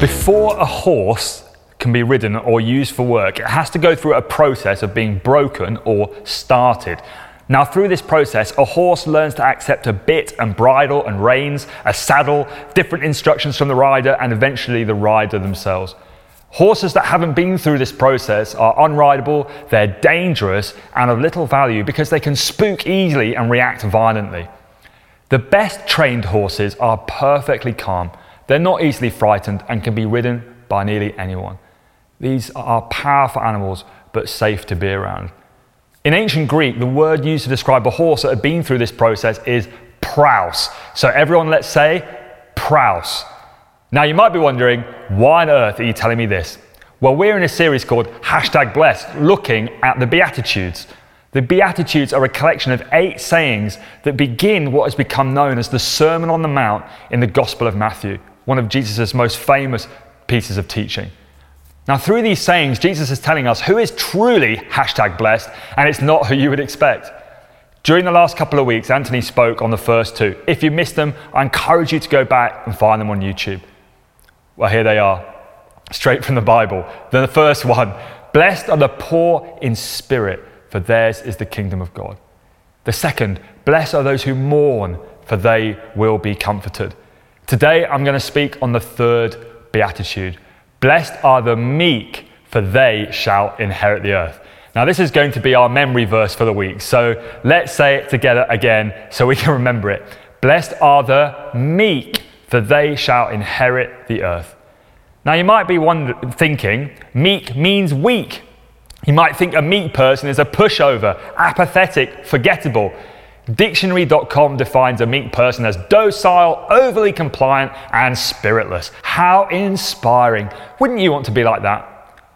Before a horse can be ridden or used for work, it has to go through a process of being broken or started. Now, through this process, a horse learns to accept a bit and bridle and reins, a saddle, different instructions from the rider, and eventually the rider themselves. Horses that haven't been through this process are unrideable, they're dangerous, and of little value because they can spook easily and react violently. The best trained horses are perfectly calm. They're not easily frightened and can be ridden by nearly anyone. These are powerful animals, but safe to be around. In ancient Greek, the word used to describe a horse that had been through this process is praus. So, everyone, let's say praus. Now, you might be wondering, why on earth are you telling me this? Well, we're in a series called Hashtag Blessed, looking at the Beatitudes. The Beatitudes are a collection of eight sayings that begin what has become known as the Sermon on the Mount in the Gospel of Matthew, one of Jesus' most famous pieces of teaching. Now, through these sayings, Jesus is telling us who is truly hashtag blessed, and it's not who you would expect. During the last couple of weeks, Anthony spoke on the first two. If you missed them, I encourage you to go back and find them on YouTube. Well, here they are, straight from the Bible. The first one Blessed are the poor in spirit, for theirs is the kingdom of God. The second, Blessed are those who mourn, for they will be comforted. Today, I'm going to speak on the third beatitude. Blessed are the meek, for they shall inherit the earth. Now, this is going to be our memory verse for the week. So let's say it together again so we can remember it. Blessed are the meek, for they shall inherit the earth. Now, you might be wonder- thinking, meek means weak. You might think a meek person is a pushover, apathetic, forgettable. Dictionary.com defines a meek person as docile, overly compliant, and spiritless. How inspiring. Wouldn't you want to be like that?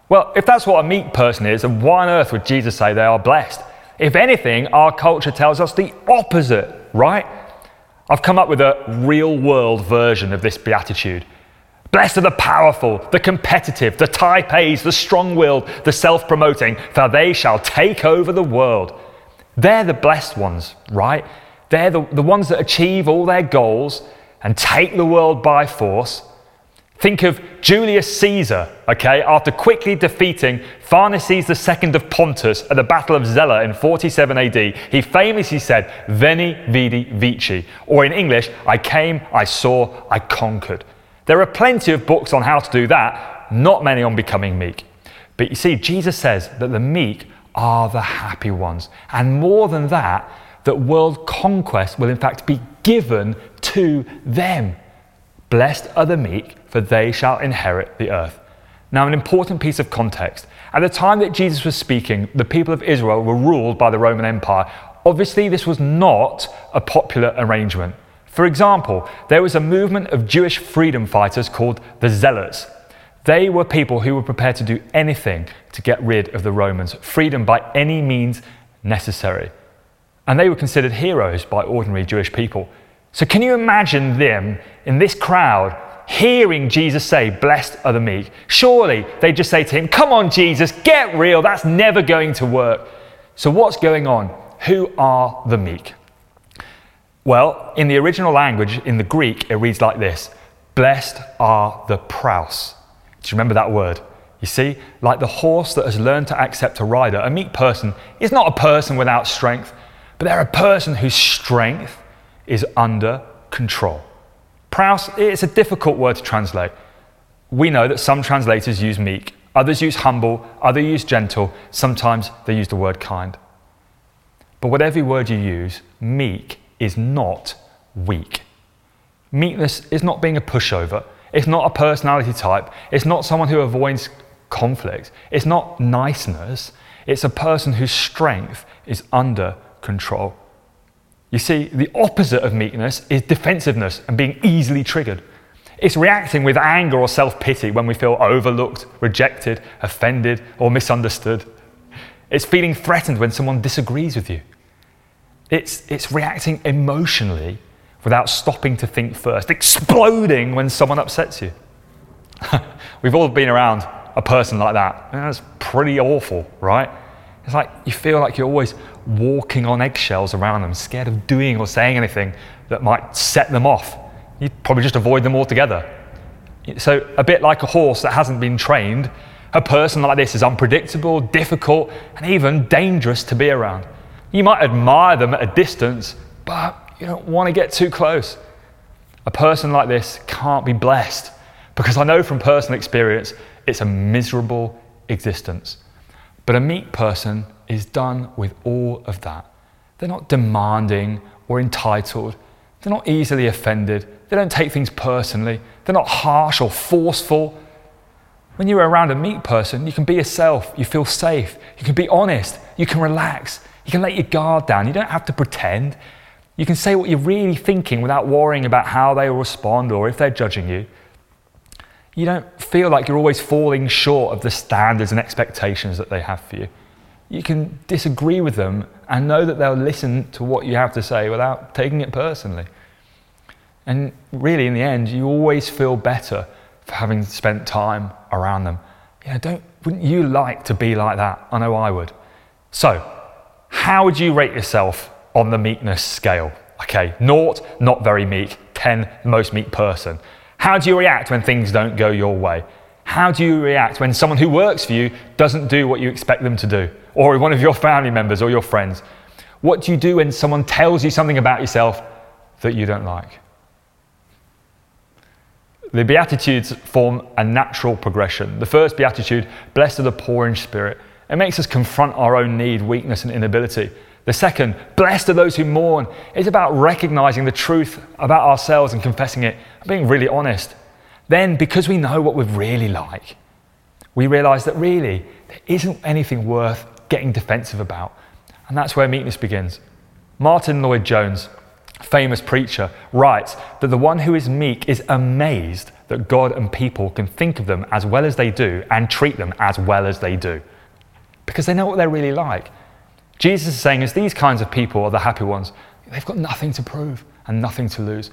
Well, if that's what a meek person is, then why on earth would Jesus say they are blessed? If anything, our culture tells us the opposite, right? I've come up with a real world version of this beatitude. Blessed are the powerful, the competitive, the type the strong willed, the self promoting, for they shall take over the world. They're the blessed ones, right? They're the, the ones that achieve all their goals and take the world by force. Think of Julius Caesar, okay, after quickly defeating Pharnaces II of Pontus at the Battle of Zela in 47 AD, he famously said, Veni, vidi, vici, or in English, I came, I saw, I conquered. There are plenty of books on how to do that, not many on becoming meek. But you see, Jesus says that the meek are the happy ones. And more than that, that world conquest will in fact be given to them. Blessed are the meek, for they shall inherit the earth. Now, an important piece of context. At the time that Jesus was speaking, the people of Israel were ruled by the Roman Empire. Obviously, this was not a popular arrangement. For example, there was a movement of Jewish freedom fighters called the Zealots. They were people who were prepared to do anything to get rid of the Romans, freedom by any means necessary. And they were considered heroes by ordinary Jewish people. So, can you imagine them in this crowd hearing Jesus say, Blessed are the meek? Surely they'd just say to him, Come on, Jesus, get real. That's never going to work. So, what's going on? Who are the meek? Well, in the original language, in the Greek, it reads like this Blessed are the praus. Remember that word? You see, like the horse that has learned to accept a rider, a meek person is not a person without strength, but they're a person whose strength is under control. Praus, it's a difficult word to translate. We know that some translators use meek, others use humble, others use gentle, sometimes they use the word kind. But whatever word you use, meek is not weak. Meekness is not being a pushover. It's not a personality type. It's not someone who avoids conflict. It's not niceness. It's a person whose strength is under control. You see, the opposite of meekness is defensiveness and being easily triggered. It's reacting with anger or self pity when we feel overlooked, rejected, offended, or misunderstood. It's feeling threatened when someone disagrees with you. It's, it's reacting emotionally without stopping to think first, exploding when someone upsets you. We've all been around a person like that. That's pretty awful, right? It's like you feel like you're always walking on eggshells around them, scared of doing or saying anything that might set them off. You'd probably just avoid them altogether. So, a bit like a horse that hasn't been trained, a person like this is unpredictable, difficult, and even dangerous to be around. You might admire them at a distance, but you don't want to get too close. A person like this can't be blessed because I know from personal experience it's a miserable existence. But a meek person is done with all of that. They're not demanding or entitled. They're not easily offended. They don't take things personally. They're not harsh or forceful. When you're around a meek person, you can be yourself. You feel safe. You can be honest. You can relax. You can let your guard down. You don't have to pretend. You can say what you're really thinking without worrying about how they will respond or if they're judging you. You don't feel like you're always falling short of the standards and expectations that they have for you. You can disagree with them and know that they'll listen to what you have to say without taking it personally. And really, in the end, you always feel better for having spent time around them. You know, don't, wouldn't you like to be like that? I know I would. So, how would you rate yourself on the meekness scale? Okay, naught, not very meek, 10, most meek person. How do you react when things don't go your way? How do you react when someone who works for you doesn't do what you expect them to do? Or one of your family members or your friends? What do you do when someone tells you something about yourself that you don't like? The Beatitudes form a natural progression. The first Beatitude, blessed are the poor in spirit, it makes us confront our own need, weakness, and inability. The second, blessed are those who mourn, is about recognizing the truth about ourselves and confessing it, and being really honest. Then, because we know what we're really like, we realize that really there isn't anything worth getting defensive about. And that's where meekness begins. Martyn Lloyd-Jones, famous preacher, writes that the one who is meek is amazed that God and people can think of them as well as they do and treat them as well as they do. Because they know what they're really like. Jesus is saying, as these kinds of people are the happy ones, they've got nothing to prove and nothing to lose.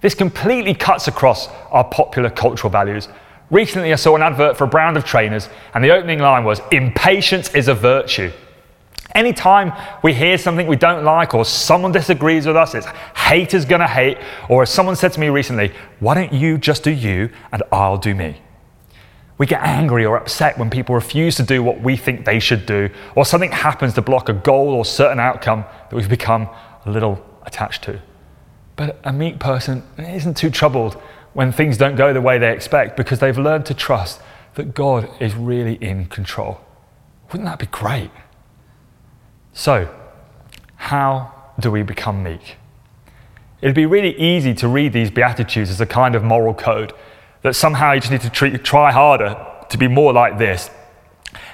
This completely cuts across our popular cultural values. Recently, I saw an advert for a brand of trainers, and the opening line was Impatience is a virtue. Anytime we hear something we don't like, or someone disagrees with us, it's haters gonna hate, or as someone said to me recently, why don't you just do you and I'll do me? We get angry or upset when people refuse to do what we think they should do, or something happens to block a goal or certain outcome that we've become a little attached to. But a meek person isn't too troubled when things don't go the way they expect because they've learned to trust that God is really in control. Wouldn't that be great? So, how do we become meek? It'd be really easy to read these Beatitudes as a kind of moral code that somehow you just need to treat, try harder to be more like this.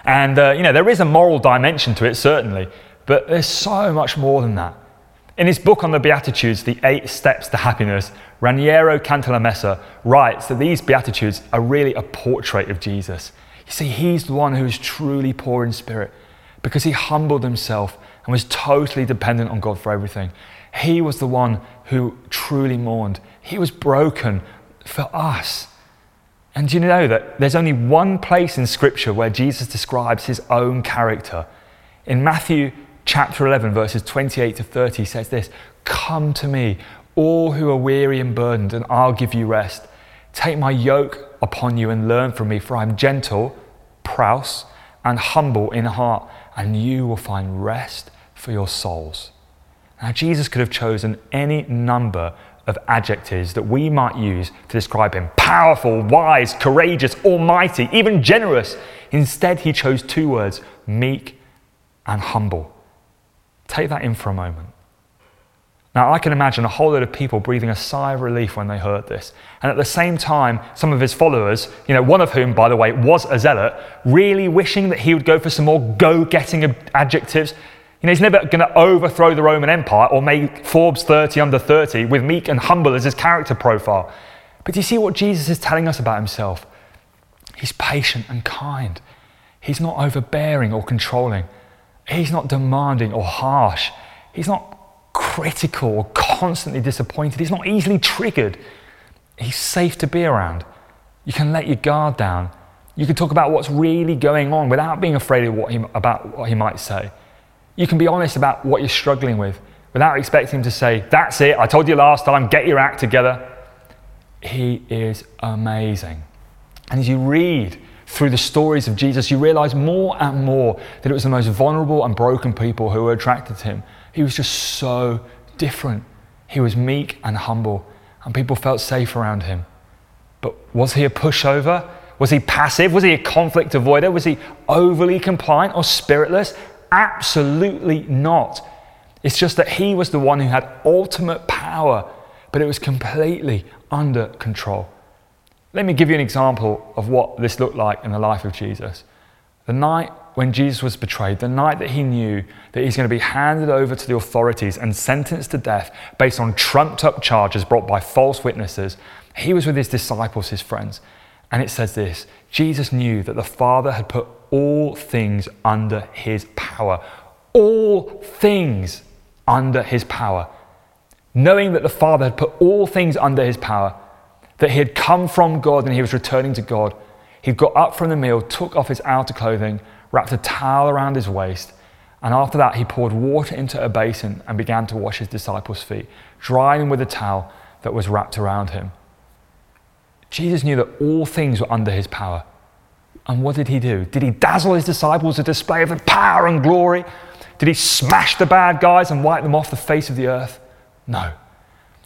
And, uh, you know, there is a moral dimension to it, certainly, but there's so much more than that. In his book on the Beatitudes, The Eight Steps to Happiness, Raniero Cantalamessa writes that these Beatitudes are really a portrait of Jesus. You see, he's the one who is truly poor in spirit because he humbled himself and was totally dependent on God for everything. He was the one who truly mourned. He was broken for us. And do you know that there's only one place in Scripture where Jesus describes his own character? In Matthew chapter 11, verses 28 to 30 says this Come to me, all who are weary and burdened, and I'll give you rest. Take my yoke upon you and learn from me, for I'm gentle, praus, and humble in heart, and you will find rest for your souls. Now, Jesus could have chosen any number of adjectives that we might use to describe him powerful, wise, courageous, almighty, even generous. Instead, he chose two words meek and humble. Take that in for a moment. Now, I can imagine a whole lot of people breathing a sigh of relief when they heard this. And at the same time, some of his followers, you know, one of whom, by the way, was a zealot, really wishing that he would go for some more go getting adjectives. You know, he's never going to overthrow the Roman Empire or make Forbes 30 under 30 with meek and humble as his character profile. But do you see what Jesus is telling us about himself? He's patient and kind. He's not overbearing or controlling. He's not demanding or harsh. He's not critical or constantly disappointed. He's not easily triggered. He's safe to be around. You can let your guard down. You can talk about what's really going on without being afraid of what he, about what he might say. You can be honest about what you're struggling with without expecting him to say, That's it, I told you last time, get your act together. He is amazing. And as you read through the stories of Jesus, you realize more and more that it was the most vulnerable and broken people who were attracted to him. He was just so different. He was meek and humble, and people felt safe around him. But was he a pushover? Was he passive? Was he a conflict avoider? Was he overly compliant or spiritless? Absolutely not. It's just that he was the one who had ultimate power, but it was completely under control. Let me give you an example of what this looked like in the life of Jesus. The night when Jesus was betrayed, the night that he knew that he's going to be handed over to the authorities and sentenced to death based on trumped up charges brought by false witnesses, he was with his disciples, his friends. And it says this Jesus knew that the Father had put all things under his power. All things under his power. Knowing that the Father had put all things under his power, that he had come from God and he was returning to God, he got up from the meal, took off his outer clothing, wrapped a towel around his waist, and after that he poured water into a basin and began to wash his disciples' feet, drying them with a towel that was wrapped around him. Jesus knew that all things were under his power. And what did he do? Did he dazzle his disciples, a display of power and glory? Did he smash the bad guys and wipe them off the face of the earth? No.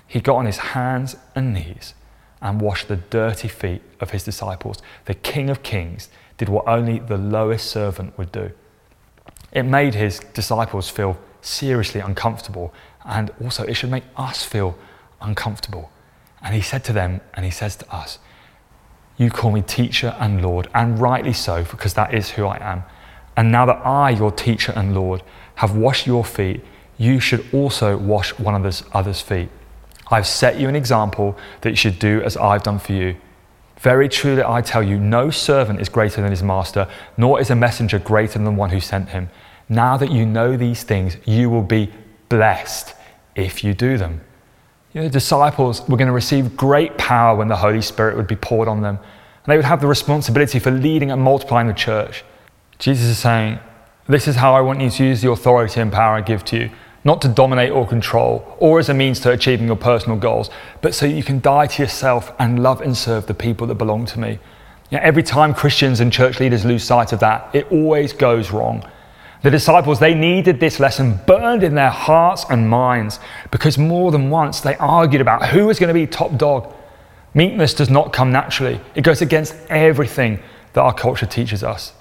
He got on his hands and knees and washed the dirty feet of his disciples. The King of Kings did what only the lowest servant would do. It made his disciples feel seriously uncomfortable, and also it should make us feel uncomfortable. And he said to them, and he says to us, You call me teacher and Lord, and rightly so, because that is who I am. And now that I, your teacher and Lord, have washed your feet, you should also wash one of other's feet. I've set you an example that you should do as I've done for you. Very truly, I tell you, no servant is greater than his master, nor is a messenger greater than the one who sent him. Now that you know these things, you will be blessed if you do them. You know, the disciples were going to receive great power when the Holy Spirit would be poured on them, and they would have the responsibility for leading and multiplying the church. Jesus is saying, This is how I want you to use the authority and power I give to you, not to dominate or control, or as a means to achieving your personal goals, but so you can die to yourself and love and serve the people that belong to me. You know, every time Christians and church leaders lose sight of that, it always goes wrong. The disciples, they needed this lesson burned in their hearts and minds because more than once they argued about who was going to be top dog. Meekness does not come naturally, it goes against everything that our culture teaches us.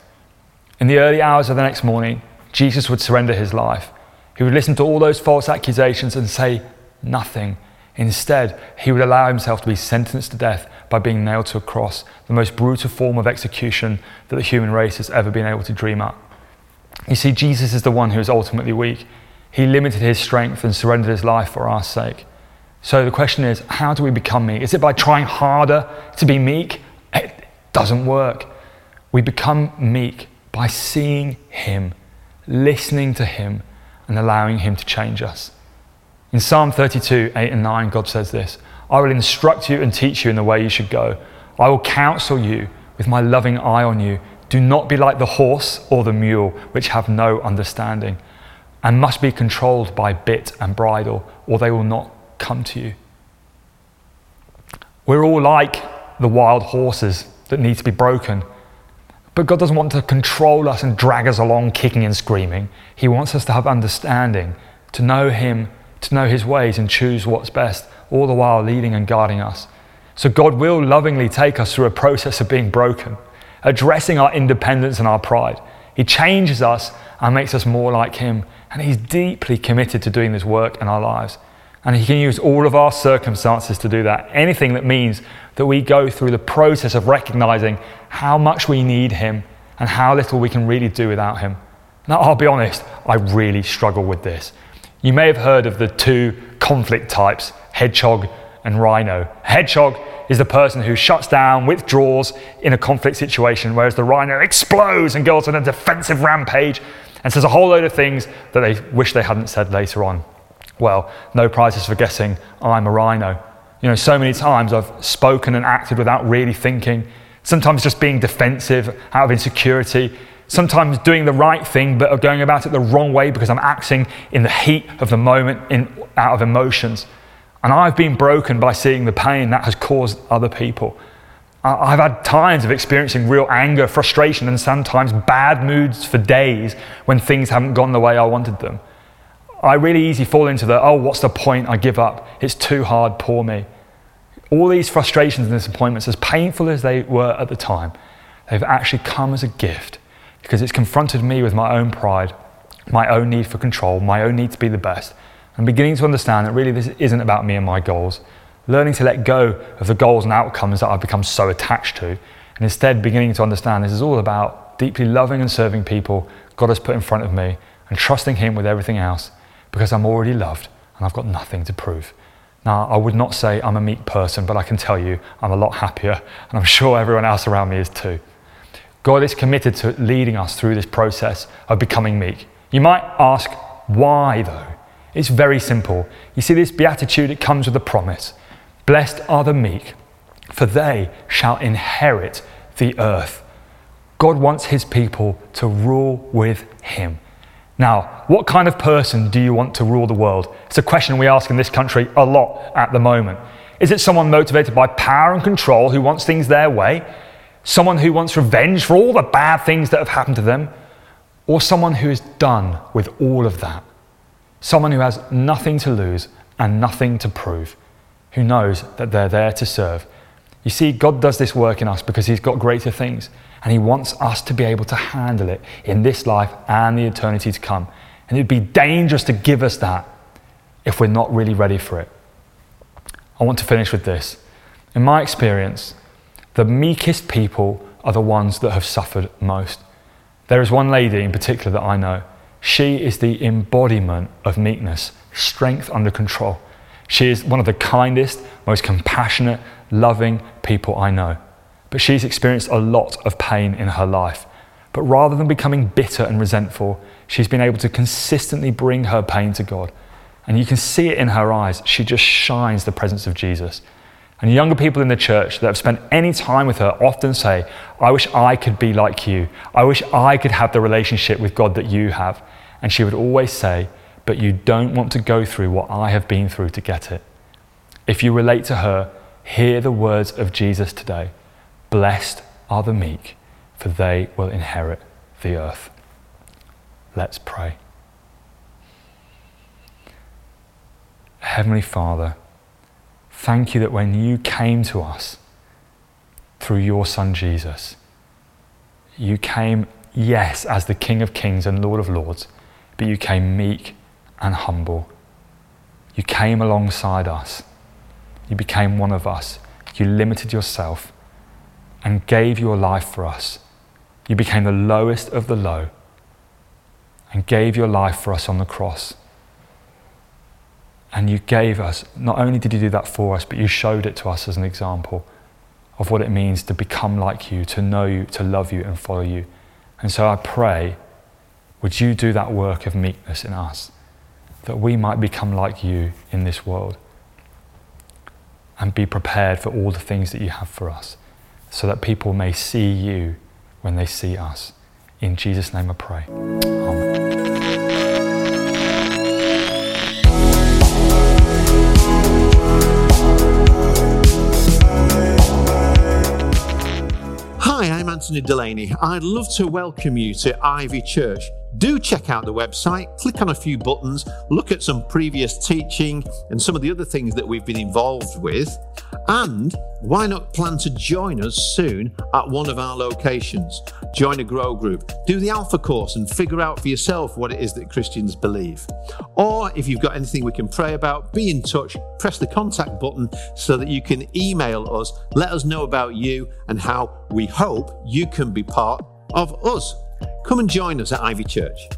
In the early hours of the next morning, Jesus would surrender his life. He would listen to all those false accusations and say nothing. Instead, he would allow himself to be sentenced to death by being nailed to a cross, the most brutal form of execution that the human race has ever been able to dream up. You see, Jesus is the one who is ultimately weak. He limited his strength and surrendered his life for our sake. So the question is, how do we become meek? Is it by trying harder to be meek? It doesn't work. We become meek by seeing him, listening to him, and allowing him to change us. In Psalm 32, 8 and 9, God says this I will instruct you and teach you in the way you should go. I will counsel you with my loving eye on you do not be like the horse or the mule, which have no understanding, and must be controlled by bit and bridle, or they will not come to you. We're all like the wild horses that need to be broken. But God doesn't want to control us and drag us along kicking and screaming. He wants us to have understanding, to know Him, to know His ways, and choose what's best, all the while leading and guiding us. So God will lovingly take us through a process of being broken addressing our independence and our pride. He changes us and makes us more like Him. And He's deeply committed to doing this work in our lives. And He can use all of our circumstances to do that. Anything that means that we go through the process of recognizing how much we need Him and how little we can really do without Him. Now, I'll be honest, I really struggle with this. You may have heard of the two conflict types, hedgehog and rhino. Hedgehog is the person who shuts down, withdraws in a conflict situation, whereas the rhino explodes and goes on a defensive rampage and says a whole load of things that they wish they hadn't said later on. Well, no prizes for guessing I'm a rhino. You know, so many times I've spoken and acted without really thinking, sometimes just being defensive out of insecurity, sometimes doing the right thing but going about it the wrong way because I'm acting in the heat of the moment in, out of emotions. And I've been broken by seeing the pain that has caused other people. I've had times of experiencing real anger, frustration, and sometimes bad moods for days when things haven't gone the way I wanted them. I really easily fall into the, oh, what's the point? I give up. It's too hard, poor me. All these frustrations and disappointments, as painful as they were at the time, they've actually come as a gift because it's confronted me with my own pride, my own need for control, my own need to be the best. I'm beginning to understand that really this isn't about me and my goals. Learning to let go of the goals and outcomes that I've become so attached to, and instead beginning to understand this is all about deeply loving and serving people God has put in front of me and trusting Him with everything else because I'm already loved and I've got nothing to prove. Now, I would not say I'm a meek person, but I can tell you I'm a lot happier, and I'm sure everyone else around me is too. God is committed to leading us through this process of becoming meek. You might ask, why though? It's very simple. You see, this beatitude, it comes with a promise Blessed are the meek, for they shall inherit the earth. God wants his people to rule with him. Now, what kind of person do you want to rule the world? It's a question we ask in this country a lot at the moment. Is it someone motivated by power and control who wants things their way? Someone who wants revenge for all the bad things that have happened to them? Or someone who is done with all of that? Someone who has nothing to lose and nothing to prove, who knows that they're there to serve. You see, God does this work in us because He's got greater things, and He wants us to be able to handle it in this life and the eternity to come. And it'd be dangerous to give us that if we're not really ready for it. I want to finish with this. In my experience, the meekest people are the ones that have suffered most. There is one lady in particular that I know she is the embodiment of meekness, strength under control. She is one of the kindest, most compassionate, loving people I know. But she's experienced a lot of pain in her life. But rather than becoming bitter and resentful, she's been able to consistently bring her pain to God. And you can see it in her eyes. She just shines the presence of Jesus. And younger people in the church that have spent any time with her often say, I wish I could be like you. I wish I could have the relationship with God that you have. And she would always say, But you don't want to go through what I have been through to get it. If you relate to her, hear the words of Jesus today Blessed are the meek, for they will inherit the earth. Let's pray. Heavenly Father, Thank you that when you came to us through your Son Jesus, you came, yes, as the King of Kings and Lord of Lords, but you came meek and humble. You came alongside us. You became one of us. You limited yourself and gave your life for us. You became the lowest of the low and gave your life for us on the cross. And you gave us, not only did you do that for us, but you showed it to us as an example of what it means to become like you, to know you, to love you, and follow you. And so I pray, would you do that work of meekness in us, that we might become like you in this world and be prepared for all the things that you have for us, so that people may see you when they see us. In Jesus' name I pray. Amen. Anthony Delaney. I'd love to welcome you to Ivy Church. Do check out the website, click on a few buttons, look at some previous teaching and some of the other things that we've been involved with. And why not plan to join us soon at one of our locations? Join a grow group, do the Alpha course, and figure out for yourself what it is that Christians believe. Or if you've got anything we can pray about, be in touch, press the contact button so that you can email us, let us know about you and how we hope you can be part of us. Come and join us at Ivy Church.